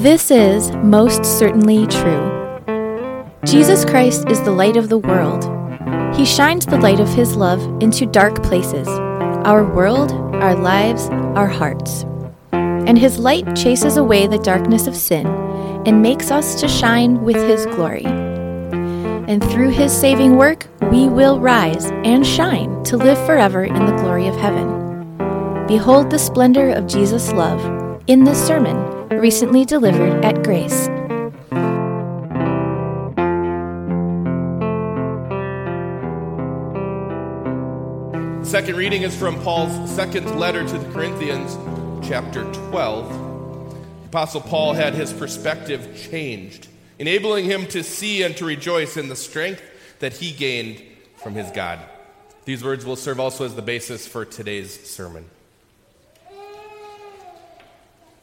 This is most certainly true. Jesus Christ is the light of the world. He shines the light of his love into dark places our world, our lives, our hearts. And his light chases away the darkness of sin and makes us to shine with his glory. And through his saving work, we will rise and shine to live forever in the glory of heaven. Behold the splendor of Jesus' love in this sermon recently delivered at Grace. Second reading is from Paul's second letter to the Corinthians, chapter 12. Apostle Paul had his perspective changed, enabling him to see and to rejoice in the strength that he gained from his God. These words will serve also as the basis for today's sermon.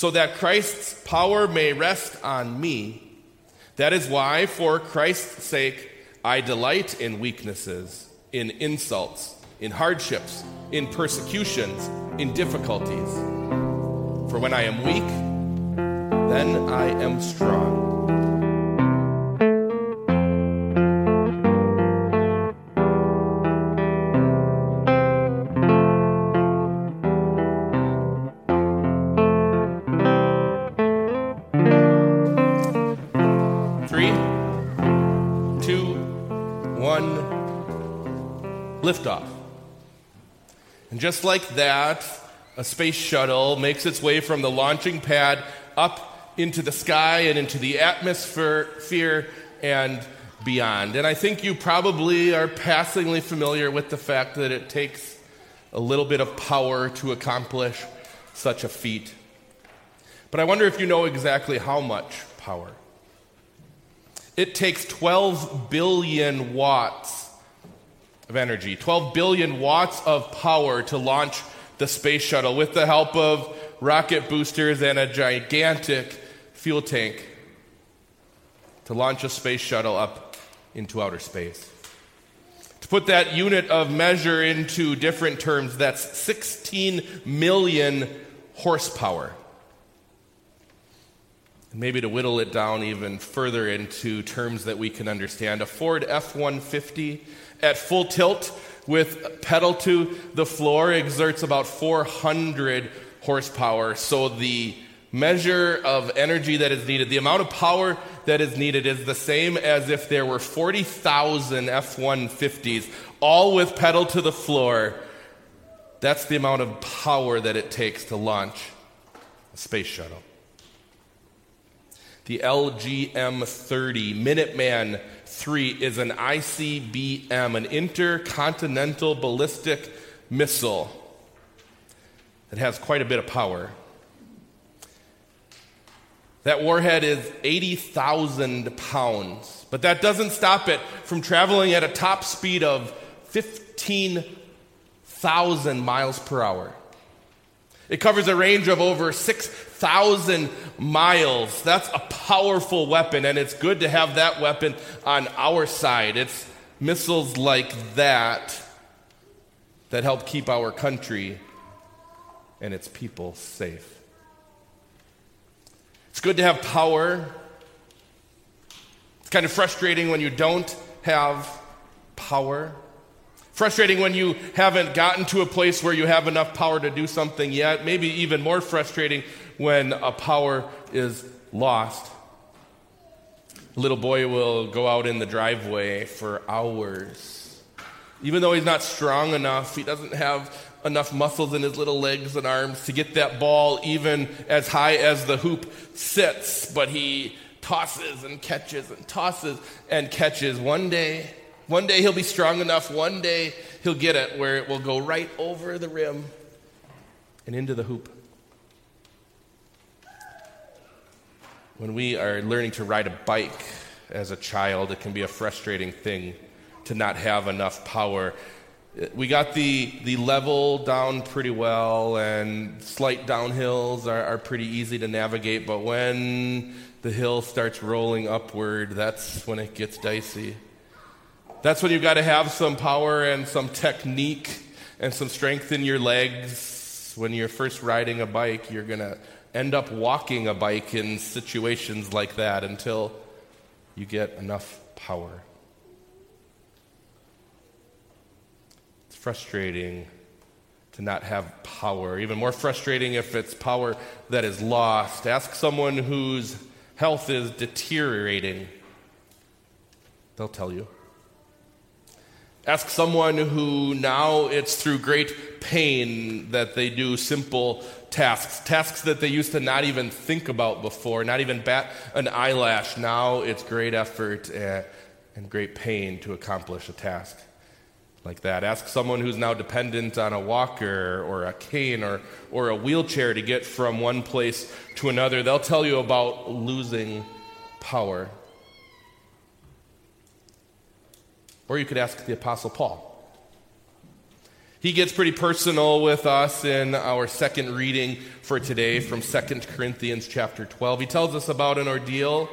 so that Christ's power may rest on me. That is why, for Christ's sake, I delight in weaknesses, in insults, in hardships, in persecutions in difficulties. For when I am weak, then I am strong. Just like that, a space shuttle makes its way from the launching pad up into the sky and into the atmosphere and beyond. And I think you probably are passingly familiar with the fact that it takes a little bit of power to accomplish such a feat. But I wonder if you know exactly how much power. It takes 12 billion watts of energy, 12 billion watts of power to launch the space shuttle with the help of rocket boosters and a gigantic fuel tank to launch a space shuttle up into outer space. To put that unit of measure into different terms, that's 16 million horsepower. Maybe to whittle it down even further into terms that we can understand, a Ford F 150 at full tilt with pedal to the floor exerts about 400 horsepower. So the measure of energy that is needed, the amount of power that is needed, is the same as if there were 40,000 F 150s, all with pedal to the floor. That's the amount of power that it takes to launch a space shuttle. The LGM 30 Minuteman 3 is an ICBM, an intercontinental ballistic missile that has quite a bit of power. That warhead is 80,000 pounds, but that doesn't stop it from traveling at a top speed of 15,000 miles per hour. It covers a range of over 6,000 miles. That's a powerful weapon, and it's good to have that weapon on our side. It's missiles like that that help keep our country and its people safe. It's good to have power. It's kind of frustrating when you don't have power. Frustrating when you haven't gotten to a place where you have enough power to do something yet. Maybe even more frustrating when a power is lost. A little boy will go out in the driveway for hours. Even though he's not strong enough, he doesn't have enough muscles in his little legs and arms to get that ball even as high as the hoop sits, but he tosses and catches and tosses and catches. One day, one day he'll be strong enough, one day he'll get it where it will go right over the rim and into the hoop. When we are learning to ride a bike, as a child, it can be a frustrating thing to not have enough power. We got the, the level down pretty well, and slight downhills are, are pretty easy to navigate, but when the hill starts rolling upward, that's when it gets dicey. That's when you've got to have some power and some technique and some strength in your legs. When you're first riding a bike, you're going to end up walking a bike in situations like that until you get enough power. It's frustrating to not have power. Even more frustrating if it's power that is lost. Ask someone whose health is deteriorating, they'll tell you. Ask someone who now it's through great pain that they do simple tasks, tasks that they used to not even think about before, not even bat an eyelash. Now it's great effort and, and great pain to accomplish a task like that. Ask someone who's now dependent on a walker or a cane or, or a wheelchair to get from one place to another. They'll tell you about losing power. Or you could ask the Apostle Paul. He gets pretty personal with us in our second reading for today from 2 Corinthians chapter 12. He tells us about an ordeal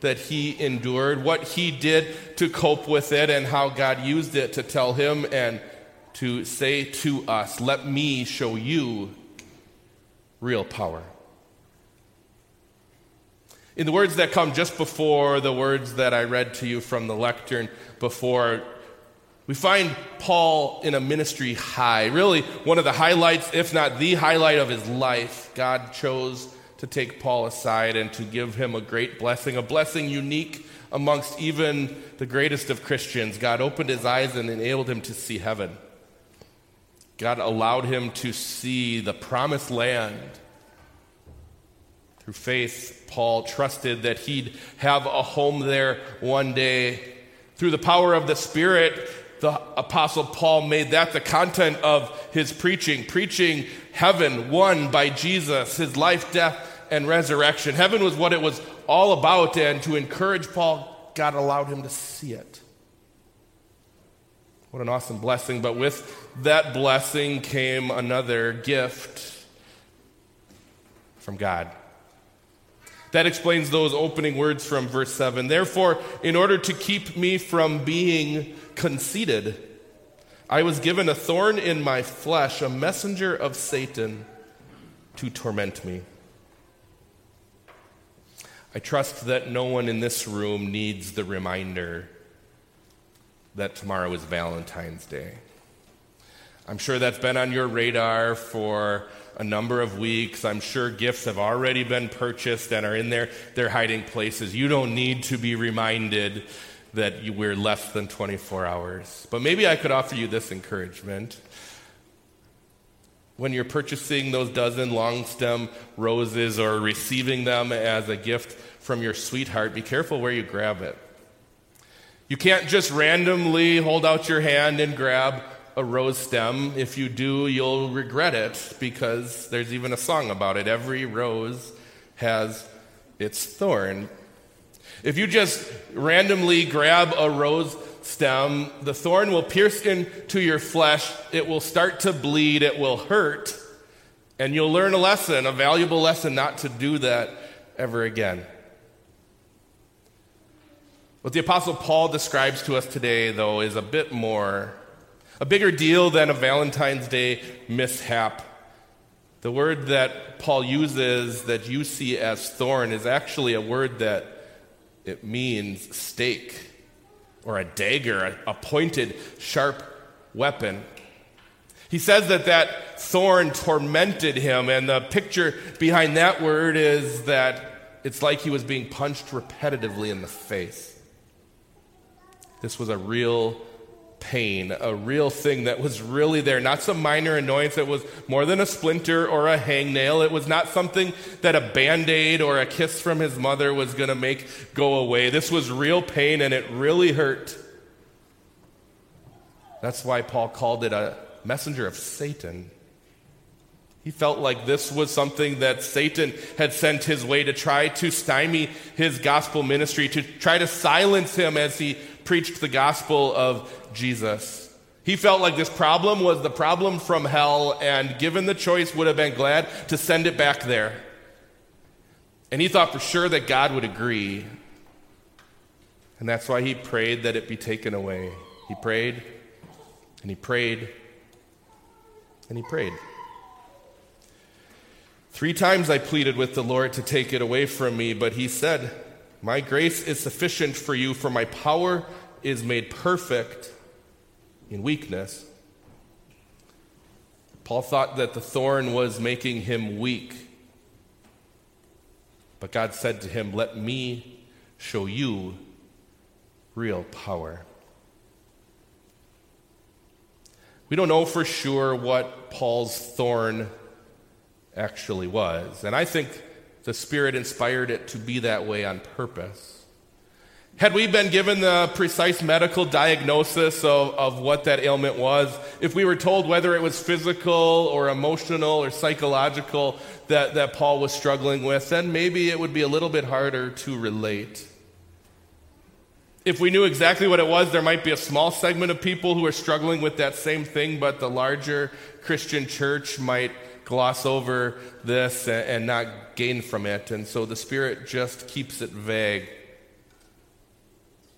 that he endured, what he did to cope with it, and how God used it to tell him and to say to us, Let me show you real power. In the words that come just before the words that I read to you from the lectern before, we find Paul in a ministry high, really one of the highlights, if not the highlight of his life. God chose to take Paul aside and to give him a great blessing, a blessing unique amongst even the greatest of Christians. God opened his eyes and enabled him to see heaven. God allowed him to see the promised land. Through faith, Paul trusted that he'd have a home there one day. Through the power of the Spirit, the Apostle Paul made that the content of his preaching, preaching heaven won by Jesus, his life, death, and resurrection. Heaven was what it was all about, and to encourage Paul, God allowed him to see it. What an awesome blessing. But with that blessing came another gift from God. That explains those opening words from verse 7. Therefore, in order to keep me from being conceited. I was given a thorn in my flesh, a messenger of Satan to torment me. I trust that no one in this room needs the reminder that tomorrow is Valentine's Day. I'm sure that's been on your radar for a number of weeks. I'm sure gifts have already been purchased and are in their, their hiding places. You don't need to be reminded that you, we're less than 24 hours. But maybe I could offer you this encouragement. When you're purchasing those dozen long stem roses or receiving them as a gift from your sweetheart, be careful where you grab it. You can't just randomly hold out your hand and grab a rose stem. If you do, you'll regret it because there's even a song about it. Every rose has its thorn. If you just randomly grab a rose stem, the thorn will pierce into your flesh. It will start to bleed. It will hurt. And you'll learn a lesson, a valuable lesson, not to do that ever again. What the Apostle Paul describes to us today, though, is a bit more, a bigger deal than a Valentine's Day mishap. The word that Paul uses that you see as thorn is actually a word that it means stake or a dagger, a, pointed, sharp weapon. He says that that thorn tormented him, and the picture behind that word is that it's like he was being punched repetitively in the face. This was a real pain, a real thing that was really there, not some minor annoyance that was more than a splinter or a hangnail. It was not something that a band aid or a kiss from his mother was going to make go away. This was real pain and it really hurt. That's why Paul called it a messenger of Satan. He felt like this was something that Satan had sent his way to try to stymie his gospel ministry, to try to silence him as he preached the gospel of Jesus. He felt like this problem was the problem from hell, and given the choice, would have been glad to send it back there. And he thought for sure that God would agree. And that's why he prayed that it be taken away. He prayed, and he prayed, and he prayed. Three times I pleaded with the Lord to take it away from me, but he said, My grace is sufficient for you, for my power is made perfect in weakness. Paul thought that the thorn was making him weak. But God said to him, Let me show you real power. We don't know for sure what Paul's thorn actually was. And I think the Spirit inspired it to be that way on purpose. Had we been given the precise medical diagnosis of, of what that ailment was, if we were told whether it was physical or emotional or psychological that, that Paul was struggling with, then maybe it would be a little bit harder to relate. If we knew exactly what it was, there might be a small segment of people who are struggling with that same thing, but the larger Christian church might gloss over this and not gain from it. And so the Spirit just keeps it vague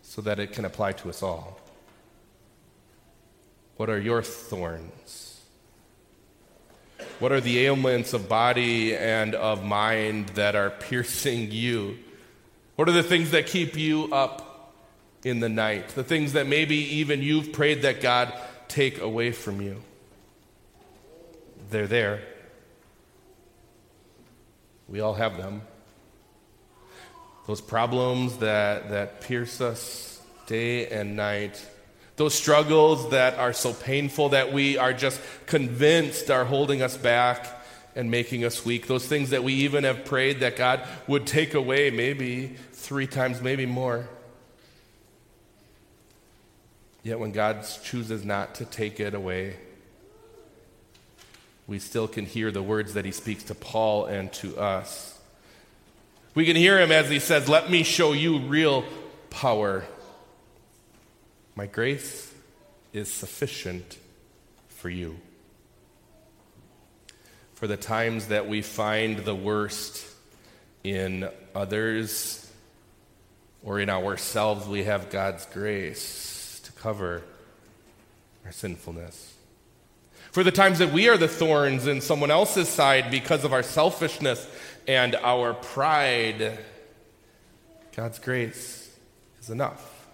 so that it can apply to us all. What are your thorns? What are the ailments of body and of mind that are piercing you? What are the things that keep you up in the night? The things that maybe even you've prayed that God take away from you? They're there. We all have them. Those problems that, that pierce us day and night. Those struggles that are so painful that we are just convinced are holding us back and making us weak. Those things that we even have prayed that God would take away, maybe three times, maybe more. Yet when God chooses not to take it away, we still can hear the words that he speaks to Paul and to us. We can hear him as he says, Let me show you real power. My grace is sufficient for you. For the times that we find the worst in others or in ourselves, we have God's grace to cover our sinfulness for the times that we are the thorns in someone else's side because of our selfishness and our pride. God's grace is enough.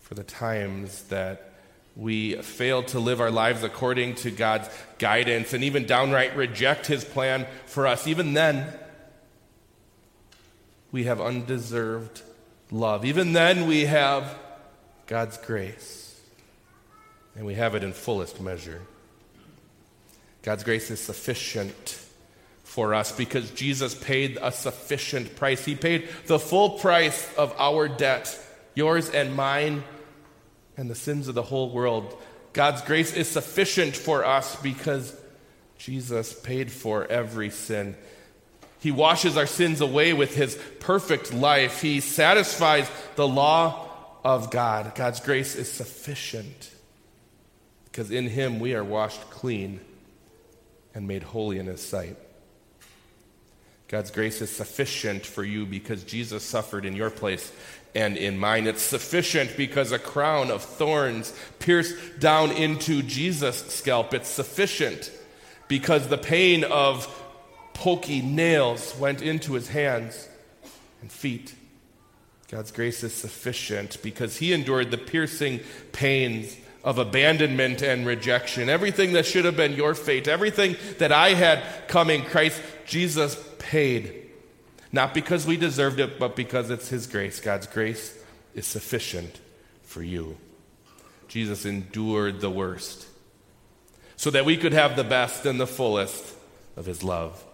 For the times that we fail to live our lives according to God's guidance and even downright reject His plan for us, even then, we have undeserved love. Even then, we have God's grace and we have it in fullest measure. God's grace is sufficient for us because Jesus paid a sufficient price. He paid the full price of our debt, yours and mine, and the sins of the whole world. God's grace is sufficient for us because Jesus paid for every sin. He washes our sins away with his perfect life. He satisfies the law of God. God's grace is sufficient because in him we are washed clean and made holy in his sight. God's grace is sufficient for you because Jesus suffered in your place and in mine. It's sufficient because a crown of thorns pierced down into Jesus' scalp. It's sufficient because the pain of pokey nails went into his hands and feet. God's grace is sufficient because he endured the piercing pains of abandonment and rejection. Everything that should have been your fate, everything that I had coming, Christ Jesus paid. Not because we deserved it, but because it's His grace. God's grace is sufficient for you. Jesus endured the worst so that we could have the best and the fullest of His love.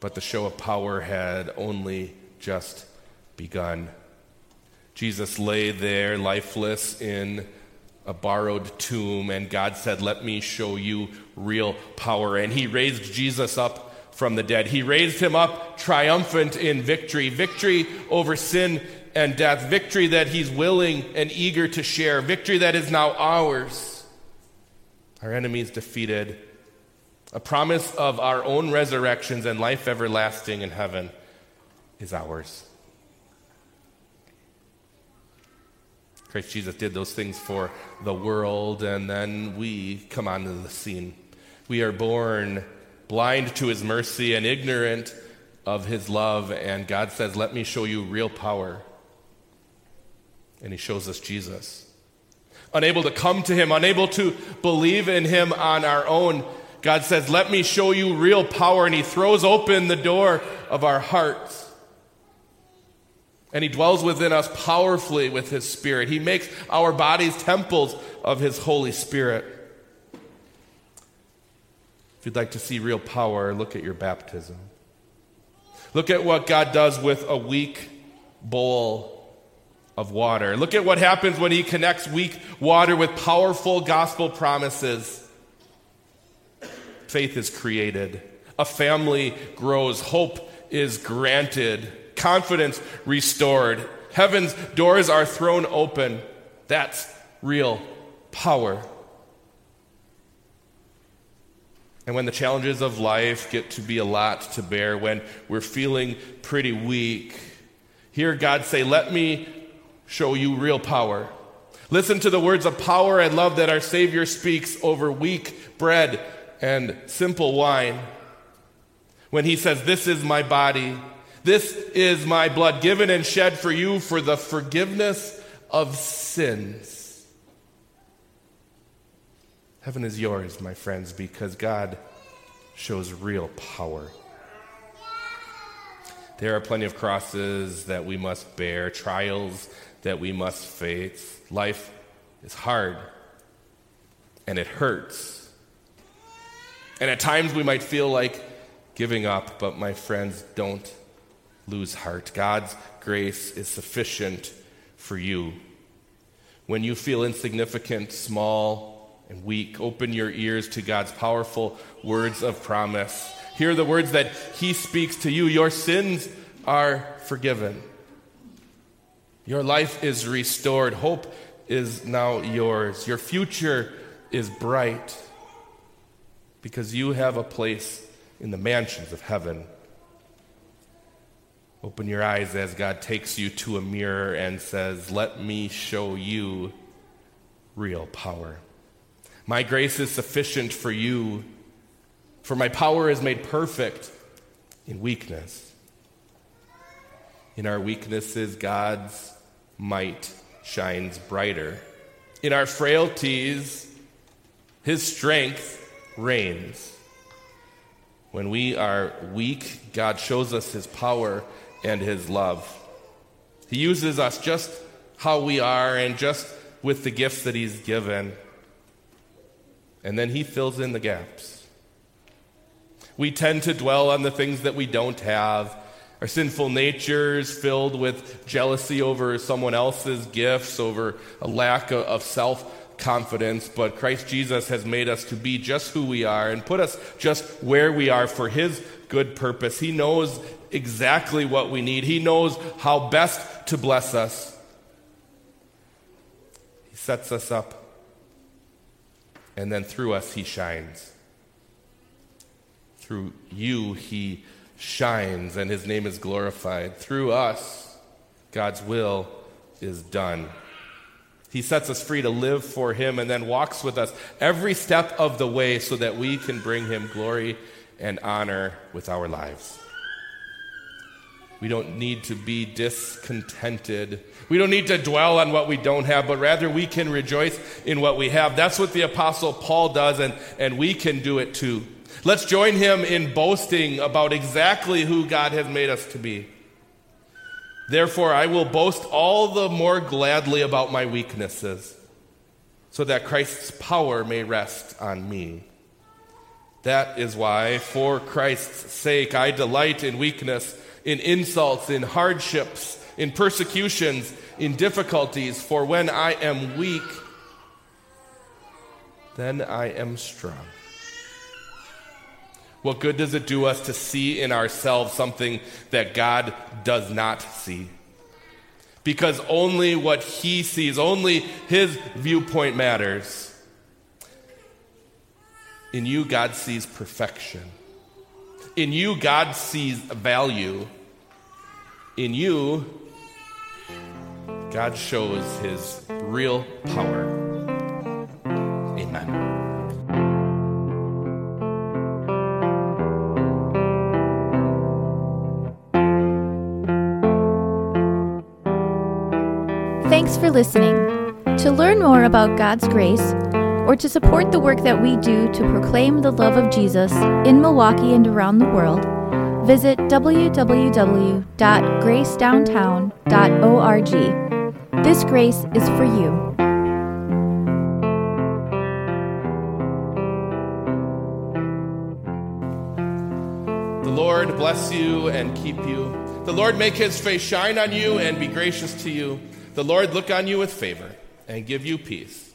But the show of power had only just begun. Jesus lay there lifeless in a borrowed tomb, and God said, Let me show you real power. And He raised Jesus up from the dead. He raised him up triumphant in victory victory over sin and death, victory that He's willing and eager to share, victory that is now ours. Our enemies defeated, a promise of our own resurrections and life everlasting in heaven is ours. Christ Jesus did those things for the world, and then we come onto the scene. We are born blind to his mercy and ignorant of his love, and God says, Let me show you real power. And he shows us Jesus. Unable to come to him, unable to believe in him on our own, God says, Let me show you real power. And he throws open the door of our hearts and He dwells within us powerfully with His Spirit. He makes our bodies temples of His Holy Spirit. If you'd like to see real power, look at your baptism. Look at what God does with a weak bowl of water. Look at what happens when He connects weak water with powerful gospel promises. Faith is created, a family grows, hope is granted confidence restored. Heaven's doors are thrown open. That's real power. And when the challenges of life get to be a lot to bear, when we're feeling pretty weak, hear God say, Let me show you real power. Listen to the words of power and love that our Savior speaks over weak bread and simple wine. When he says, This is my body this is my blood given and shed for you for the forgiveness of sins. Heaven is yours, my friends, because God shows real power. There are plenty of crosses that we must bear, trials that we must face. Life is hard and it hurts. And at times we might feel like giving up, but my friends, don't lose heart. God's grace is sufficient for you. When you feel insignificant, small, and weak, open your ears to God's powerful words of promise. Hear the words that He speaks to you. Your sins are forgiven. Your life is restored. Hope is now yours. Your future is bright because you have a place in the mansions of heaven Open your eyes as God takes you to a mirror and says, Let me show you real power. My grace is sufficient for you, for my power is made perfect in weakness. In our weaknesses, God's might shines brighter. In our frailties, His strength reigns. When we are weak, God shows us His power and his love. He uses us just how we are and just with the gifts that he's given. And then he fills in the gaps. We tend to dwell on the things that we don't have. Our sinful natures filled with jealousy over someone else's gifts, over a lack of self confidence, but Christ Jesus has made us to be just who we are and put us just where we are for His good purpose. He knows exactly what we need, He knows how best to bless us. He sets us up, and then through us, He shines. Through you, He shines, and His name is glorified. Through us, God's will is done. He sets us free to live for Him and then walks with us every step of the way so that we can bring Him glory and honor with our lives. We don't need to be discontented. We don't need to dwell on what we don't have, but rather we can rejoice in what we have. That's what the Apostle Paul does, and, and we can do it too. Let's join him in boasting about exactly who God has made us to be. Therefore, I will boast all the more gladly about my weaknesses, so that Christ's power may rest on me. That is why, for Christ's sake, I delight in weakness in insults, in hardships, in persecutions, in difficulties. For when I am weak, then I am strong. What good does it do us to see in ourselves something that God does not see? Because only what He sees, only His viewpoint matters. In you, God sees perfection. In you, God sees value. In you, God shows His real power. Amen. Thanks for listening. To learn more about God's grace, or to support the work that we do to proclaim the love of Jesus in Milwaukee and around the world, visit www.gracedowntown.org. This grace is for you. The Lord bless you and keep you. The Lord make his face shine on you and be gracious to you. The Lord look on you with favor and give you peace.